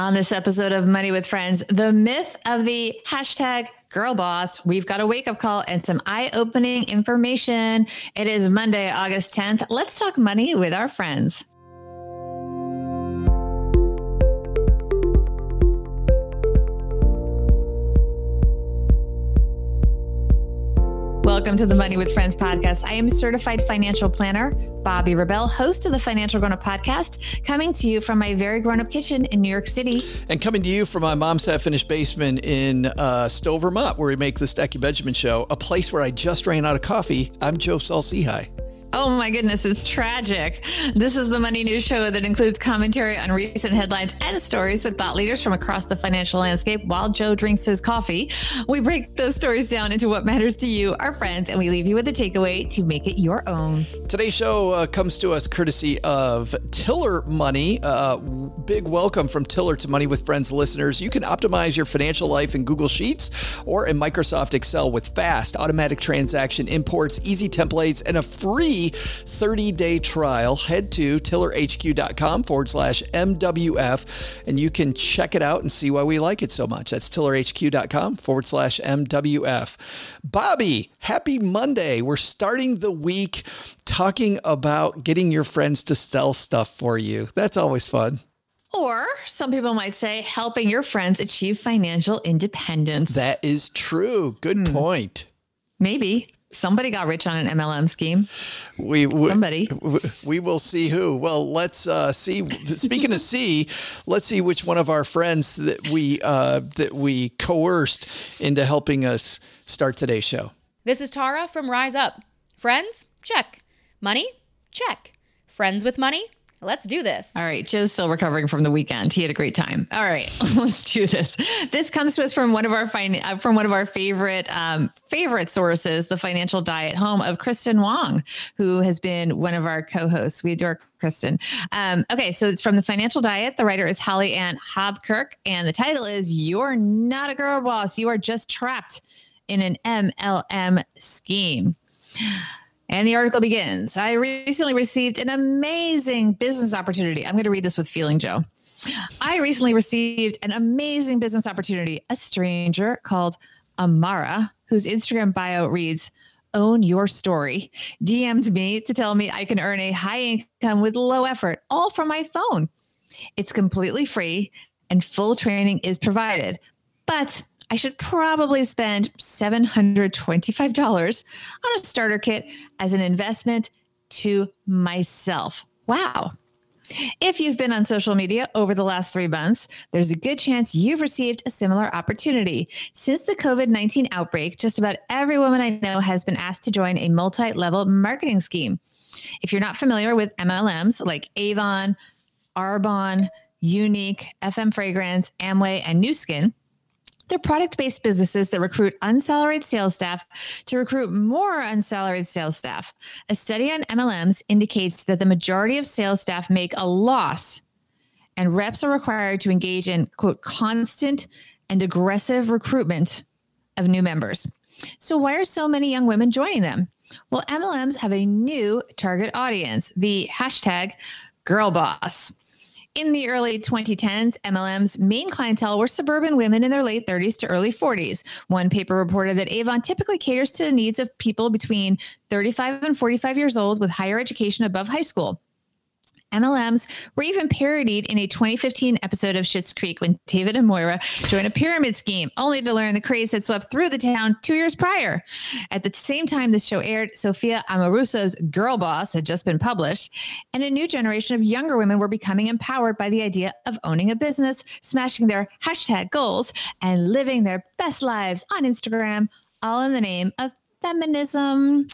On this episode of Money with Friends, the myth of the hashtag girl boss, we've got a wake up call and some eye opening information. It is Monday, August 10th. Let's talk money with our friends. Welcome to the Money with Friends podcast. I am certified financial planner, Bobbi Rebell, host of the Financial Grown Up podcast, coming to you from my very grown up kitchen in New York City. And coming to you from my mom's half finished basement in uh, Stowe, Vermont, where we make the Stacking Benjamins show, a place where I just ran out of coffee. I'm Joe Saul-Sehy. Oh my goodness, it's tragic. This is the Money News Show that includes commentary on recent headlines and stories with thought leaders from across the financial landscape while Joe drinks his coffee. We break those stories down into what matters to you, our friends, and we leave you with a takeaway to make it your own. Today's show uh, comes to us courtesy of Tiller Money. Uh, big welcome from Tiller to Money with Friends listeners. You can optimize your financial life in Google Sheets or in Microsoft Excel with fast automatic transaction imports, easy templates, and a free 30 day trial, head to tillerhq.com forward slash MWF and you can check it out and see why we like it so much. That's tillerhq.com forward slash MWF. Bobbi, happy Monday. We're starting the week talking about getting your friends to sell stuff for you. That's always fun. Or some people might say helping your friends achieve financial independence. That is true. Good hmm. point. Maybe. Somebody got rich on an MLM scheme. We, we somebody. We will see who. Well, let's uh, see. Speaking of see, let's see which one of our friends that we uh, that we coerced into helping us start today's show. This is Tara from Rise Up. Friends, check. Money, check. Friends with money, Let's do this. All right. Joe's still recovering from the weekend. He had a great time. All right. Let's do this. This comes to us from one of our fin- uh, from one of our favorite um, favorite sources, the Financial Diet, home of Kristin Wong, who has been one of our co-hosts. We adore Kristin. Um, okay, so it's from the Financial Diet. The writer is Holly Ann Hobkirk, and the title is "You're Not a Girl Boss. You Are Just Trapped in an MLM Scheme." And the article begins I recently received an amazing business opportunity. I'm going to read this with feeling, Joe. I recently received an amazing business opportunity. A stranger called Amara, whose Instagram bio reads, Own Your Story, DM'd me to tell me I can earn a high income with low effort, all from my phone. It's completely free and full training is provided. But I should probably spend $725 on a starter kit as an investment to myself. Wow. If you've been on social media over the last three months, there's a good chance you've received a similar opportunity. Since the COVID 19 outbreak, just about every woman I know has been asked to join a multi level marketing scheme. If you're not familiar with MLMs like Avon, Arbonne, Younique, FM Fragrance, Amway, and Nu Skin, they're product based businesses that recruit unsalaried sales staff to recruit more unsalaried sales staff. A study on MLMs indicates that the majority of sales staff make a loss, and reps are required to engage in, quote, constant and aggressive recruitment of new members. So, why are so many young women joining them? Well, MLMs have a new target audience, the hashtag girl boss. In the early 2010s, MLM's main clientele were suburban women in their late 30s to early 40s. One paper reported that Avon typically caters to the needs of people between 35 and 45 years old with higher education above high school. MLMs were even parodied in a 2015 episode of Schitt's Creek when David and Moira joined a pyramid scheme, only to learn the craze had swept through the town two years prior. At the same time this show aired, Sophia Amoruso's Girl Boss had just been published, and a new generation of younger women were becoming empowered by the idea of owning a business, smashing their hashtag goals, and living their best lives on Instagram, all in the name of feminism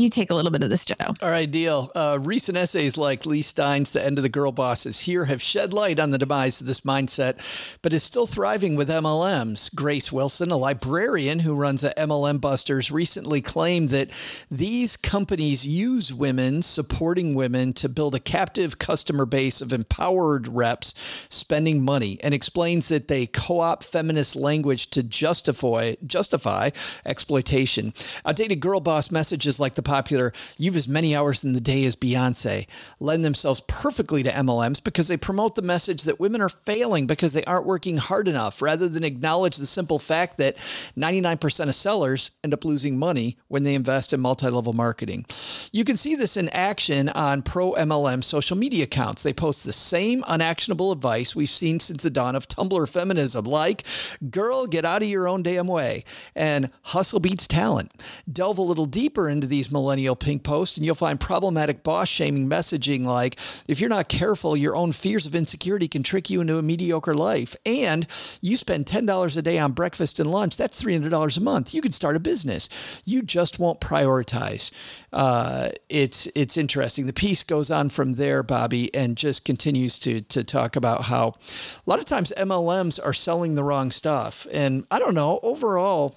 you take a little bit of this, Joe. All right, deal. Uh, recent essays like Leigh Stein's The End of the Girl Bosses here have shed light on the demise of this mindset, but is still thriving with MLMs. Grace Wilson, a librarian who runs a MLM Busters, recently claimed that these companies use women, supporting women, to build a captive customer base of empowered reps spending money, and explains that they co-opt feminist language to justify justify exploitation. Outdated girl boss messages like the popular. You've as many hours in the day as Beyonce lend themselves perfectly to MLMs because they promote the message that women are failing because they aren't working hard enough rather than acknowledge the simple fact that 99% of sellers end up losing money when they invest in multi level marketing. You can see this in action on pro MLM social media accounts. They post the same unactionable advice we've seen since the dawn of Tumblr feminism, like, girl, get out of your own damn way, and hustle beats talent. Delve a little deeper into these millennial pink post, and you'll find problematic boss shaming messaging like, if you're not careful, your own fears of insecurity can trick you into a mediocre life. And you spend $10 a day on breakfast and lunch, that's $300 a month. You could start a business. You just won't prioritize. Uh, it's it's interesting. The piece goes on from there, Bobbi, and just continues to to talk about how a lot of times MLMs are selling the wrong stuff. And I don't know, overall,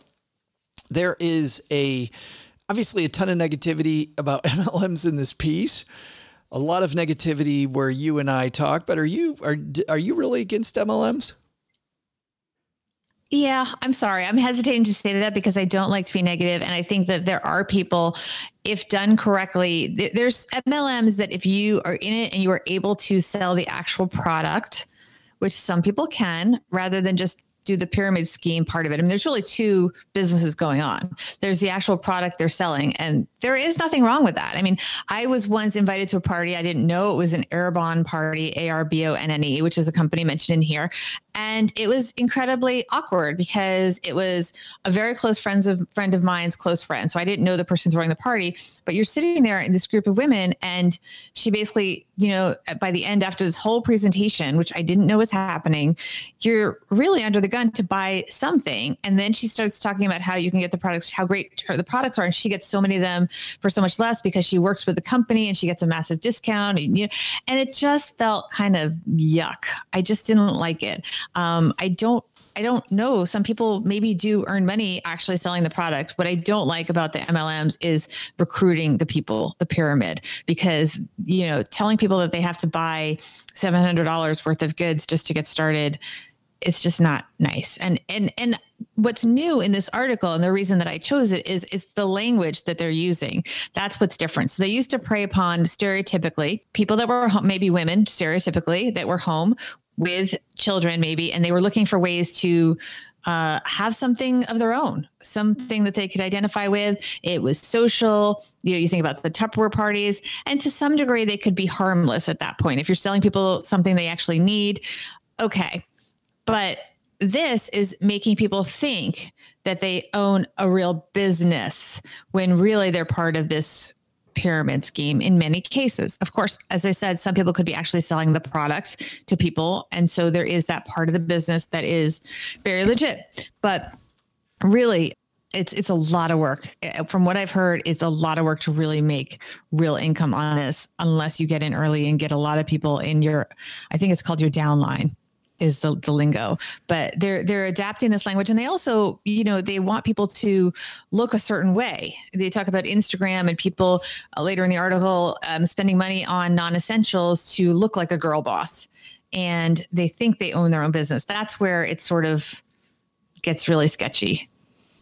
there is a obviously a ton of negativity about MLMs in this piece. A lot of negativity where you and I talk, but are you are are you really against MLMs? Yeah, I'm sorry. I'm hesitating to say that because I don't like to be negative, and I think that there are people, if done correctly, there's MLMs that if you are in it and you are able to sell the actual product, which some people can, rather than just do the pyramid scheme part of it. I mean, there's really two businesses going on. There's the actual product they're selling, and there is nothing wrong with that. I mean, I was once invited to a party. I didn't know it was an Arbonne party, A R B O N N E, which is a company mentioned in here. And it was incredibly awkward because it was a very close friends of friend of mine's close friend. So I didn't know the person throwing the party, but you're sitting there in this group of women, and she basically, you know, by the end after this whole presentation, which I didn't know was happening, you're really under the gun to buy something. And then she starts talking about how you can get the products, how great her, the products are. And she gets so many of them for so much less because she works with the company and she gets a massive discount. And, you know, and it just felt kind of yuck. I just didn't like it. Um, I don't I don't know. Some people maybe do earn money actually selling the product. What I don't like about the MLMs is recruiting the people, the pyramid, because you know, telling people that they have to buy seven hundred dollars worth of goods just to get started it's just not nice. And and and what's new in this article and the reason that I chose it is is the language that they're using. That's what's different. So they used to prey upon stereotypically people that were home, maybe women stereotypically that were home with children maybe and they were looking for ways to uh, have something of their own, something that they could identify with. It was social. You know, you think about the Tupperware parties, and to some degree, they could be harmless at that point. If you're selling people something they actually need, okay. But this is making people think that they own a real business when really they're part of this pyramid scheme in many cases. Of course, as I said, some people could be actually selling the products to people. And so there is that part of the business that is very legit. But really, it's it's a lot of work. Eh, from what I've heard, it's a lot of work to really make real income on this unless you get in early and get a lot of people in your I think it's called your downline is the, the lingo but they're they're adapting this language. And they also you know they want people to look a certain way. They talk about instagram and people uh, later in the article um, spending money on non-essentials to look like a girl boss. And they think they own their own business. That's where it sort of gets really sketchy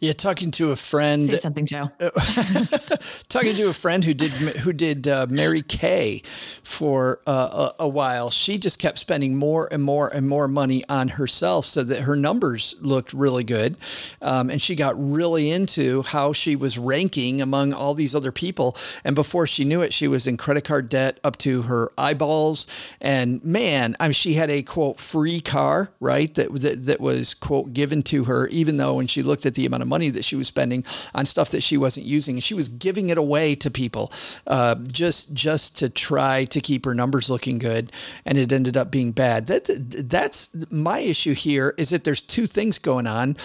yeah, talking to a friend. Say something, Joe. talking to a friend who did who did uh, Mary Kay for uh, a, a, while. She just kept spending more and more and more money on herself, so that her numbers looked really good, um, and she got really into how she was ranking among all these other people. And before she knew it, she was in credit card debt up to her eyeballs. And man, I mean, she had a quote free car, right? That that, that was quote given to her, even though when she looked at the amount of money that she was spending on stuff that she wasn't using, she was giving it away to people uh, just just to try to keep her numbers looking good, and it ended up being bad. That that's my issue here is that there's two things going on.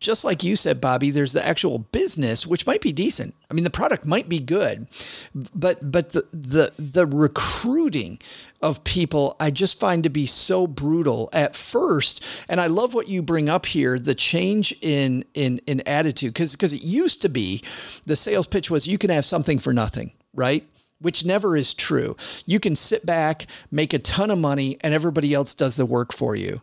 Just like you said, Bobbi, there's the actual business, which might be decent. I mean, the product might be good, but but the the the recruiting of people I just find to be so brutal at first. And I love what you bring up here, the change in in in attitude. Because because it used to be the sales pitch was you can have something for nothing, right? Which never is true. You can sit back, make a ton of money, and everybody else does the work for you.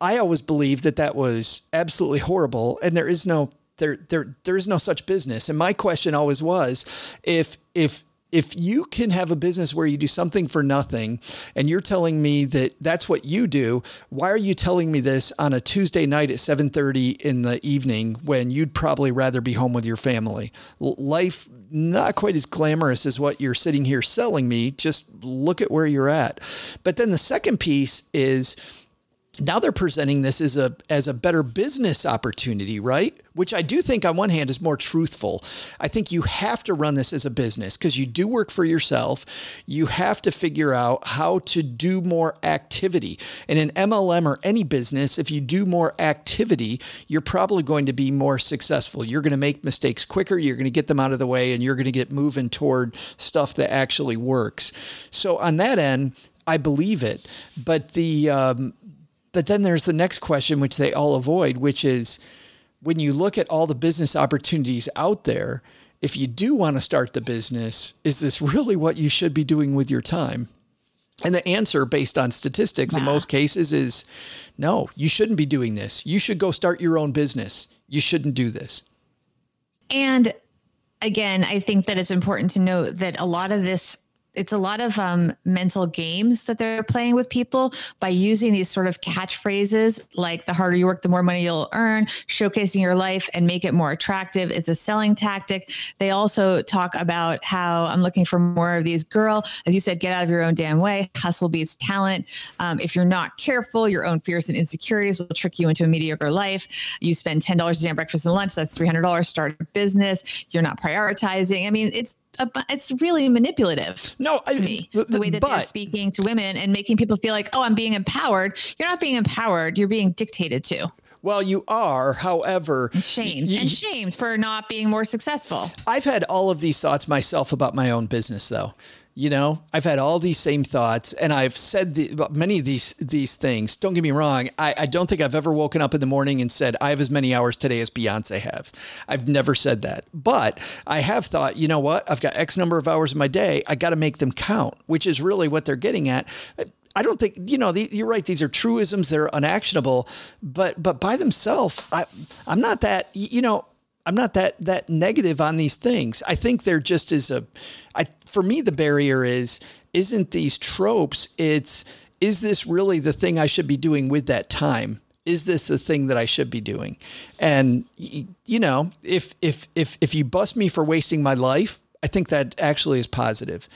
I always believed that that was absolutely horrible, and there is no There, there, there is no such business. And my question always was, if, if, if you can have a business where you do something for nothing and you're telling me that that's what you do, why are you telling me this on a Tuesday night at 7:30 in the evening when you'd probably rather be home with your family? Life not quite as glamorous as what you're sitting here selling me. Just look at where you're at. But then the second piece is now they're presenting this as a as a better business opportunity, right? Which I do think on one hand is more truthful. I think you have to run this as a business because you do work for yourself. You have to figure out how to do more activity. In an MLM or any business, if you do more activity, you're probably going to be more successful. You're going to make mistakes quicker, you're going to get them out of the way and you're going to get moving toward stuff that actually works. So on that end, I believe it, but the um, but then there's the next question, which they all avoid, which is when you look at all the business opportunities out there, if you do want to start the business, is this really what you should be doing with your time? And the answer, based on statistics, in most cases, is no, you shouldn't be doing this. You should go start your own business. You shouldn't do this. And again, I think that it's important to note that a lot of this it's a lot of um, mental games that they're playing with people by using these sort of catchphrases like the harder you work the more money you'll earn showcasing your life and make it more attractive is a selling tactic. They also talk about how i'm looking for more of these girl as you said get out of your own damn way. Hustle beats talent. Um, if you're not careful your own fears and insecurities will trick you into a mediocre life. You spend $10 a day on breakfast and lunch that's $300 start a business. You're not prioritizing. I mean it's it's really manipulative. No, I, me, the way that but, they're speaking to women and making people feel like, oh, I'm being empowered. You're not being empowered. You're being dictated to. Well, you are, however, and shamed y- and shamed for not being more successful. I've had all of these thoughts myself about my own business, though. You know, I've had all these same thoughts, and I've said the, many of these these things. Don't get me wrong; I, I don't think I've ever woken up in the morning and said I have as many hours today as Beyonce has. I've never said that, but I have thought, you know what? I've got X number of hours in my day. I got to make them count, which is really what they're getting at. I don't think you know. The, you're right; these are truisms; they're unactionable. But but by themselves, I I'm not that. You know, I'm not that that negative on these things. I think they're just as a I for me the barrier is isn't these tropes, it's is this really the thing I should be doing with that time? Is this the thing that I should be doing? And you know, if if if if you bust me for wasting my life, I think that actually is positive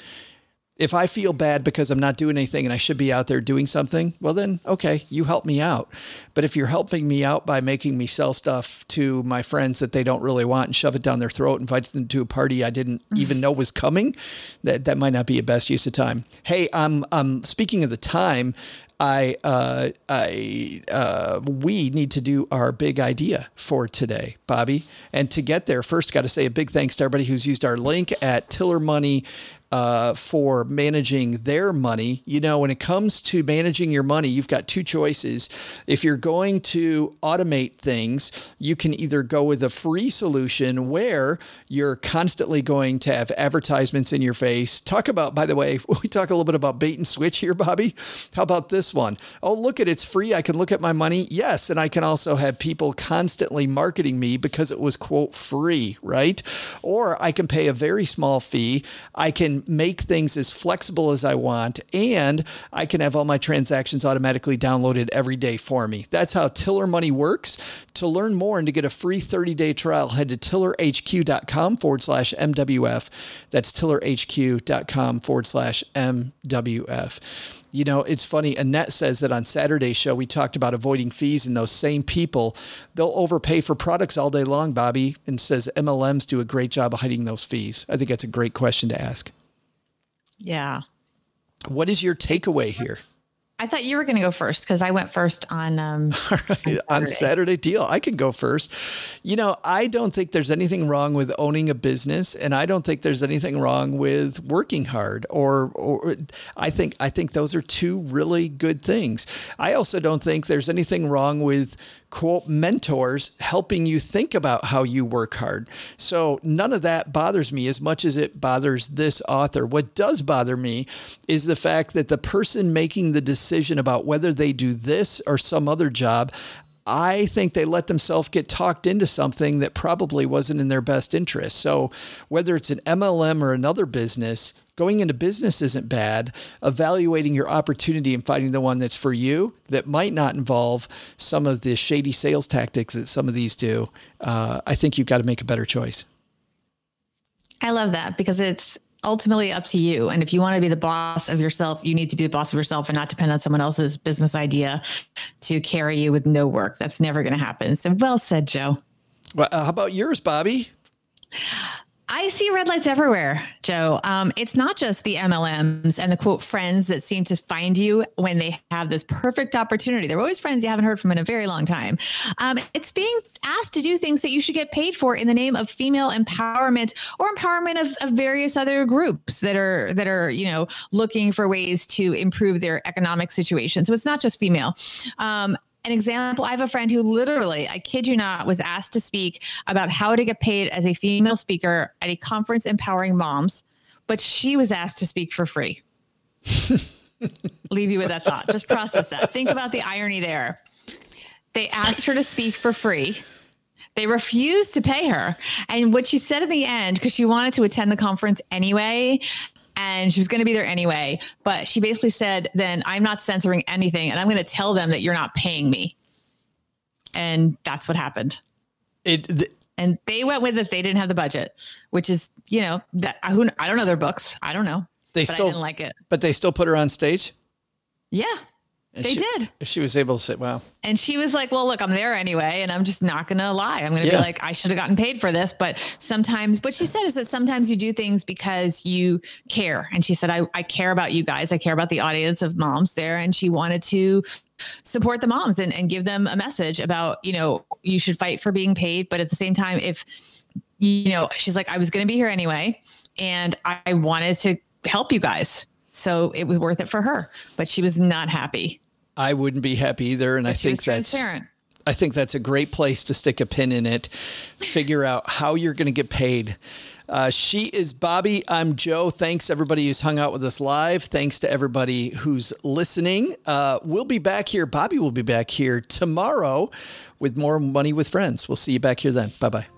if I feel bad because I'm not doing anything and I should be out there doing something, well, then, okay, you help me out. But if you're helping me out by making me sell stuff to my friends that they don't really want and shove it down their throat, invite them to a party I didn't even know was coming, that, that might not be a best use of time. Hey, I'm, I'm speaking of the time. I, uh, I, uh, we need to do our big idea for today, Bobbi. And to get there, first, got to say a big thanks to everybody who's used our link at Tiller Money uh, for managing their money. You know, when it comes to managing your money, you've got two choices. If you're going to automate things, you can either go with a free solution where you're constantly going to have advertisements in your face. Talk about, by the way, we talk a little bit about bait and switch here, Bobbi. How about this one? Oh, look at it's free. I can look at my money. Yes. And I can also have people constantly marketing me because it was, quote, free, right? Or I can pay a very small fee. I can make things as flexible as I want, and I can have all my transactions automatically downloaded every day for me. That's how Tiller Money works. To learn more and to get a free 30 day trial, head to tillerhq.com forward slash MWF. That's tillerhq.com forward slash MWF. You know, it's funny. Annette says that on Saturday's show, we talked about avoiding fees, and those same people, they'll overpay for products all day long, Bobbi, and says MLMs do a great job of hiding those fees. I think that's a great question to ask. Yeah. What is your takeaway here? I thought you were going to go first because I went first on um, on, Saturday. on Saturday. Deal. I can go first. You know, I don't think there's anything wrong with owning a business, and I don't think there's anything wrong with working hard. Or, or I think I think those are two really good things. I also don't think there's anything wrong with quote mentors helping you think about how you work hard. So none of that bothers me as much as it bothers this author. What does bother me is the fact that the person making the decision about whether they do this or some other job I think they let themselves get talked into something that probably wasn't in their best interest. So, whether it's an MLM or another business, going into business isn't bad. Evaluating your opportunity and finding the one that's for you that might not involve some of the shady sales tactics that some of these do, uh, I think you've got to make a better choice. I love that because it's ultimately up to you. And if you want to be the boss of yourself, you need to be the boss of yourself and not depend on someone else's business idea to carry you with no work. That's never going to happen. So well said, Joe. Well, uh, how about yours, Bobbi? I see red lights everywhere, Joe. Um, it's not just the MLMs and the quote friends that seem to find you when they have this perfect opportunity. They're always friends you haven't heard from in a very long time. Um, it's being asked to do things that you should get paid for in the name of female empowerment or empowerment of, of various other groups that are that are you know looking for ways to improve their economic situation. So it's not just female. Um, an example I have a friend who literally, I kid you not, was asked to speak about how to get paid as a female speaker at a conference empowering moms, but she was asked to speak for free. Leave you with that thought. Just process that. Think about the irony there. They asked her to speak for free. They refused to pay her. And what she said in the end, because she wanted to attend the conference anyway, and she was going to be there anyway. But she basically said, then I'm not censoring anything and I'm going to tell them that you're not paying me. And that's what happened. It, th- and they went with it. They didn't have the budget, which is, you know, that who I don't know their books. I don't know. They still didn't like it. But they still put her on stage? Yeah. And they she, did. She was able to say, wow. And she was like, well, look, I'm there anyway. And I'm just not going to lie. I'm going to Yeah. be like, I should have gotten paid for this. But sometimes, what she said is that sometimes you do things because you care. And she said, I, I care about you guys. I care about the audience of moms there. And she wanted to support the moms and, and give them a message about, you know, you should fight for being paid. But at the same time, if, you know, she's like, I was going to be here anyway. And I wanted to help you guys. So it was worth it for her. But she was not happy. I wouldn't be happy either. And I She was think that's. I think that's a great place to stick a pin in it. Figure out how you're going to get paid. Uh, she is Bobbi. I'm Joe. Thanks everybody who's hung out with us live. Thanks to everybody who's listening. Uh, we'll be back here. Bobbi will be back here tomorrow with more Money with Friends. We'll see you back here then. Bye bye.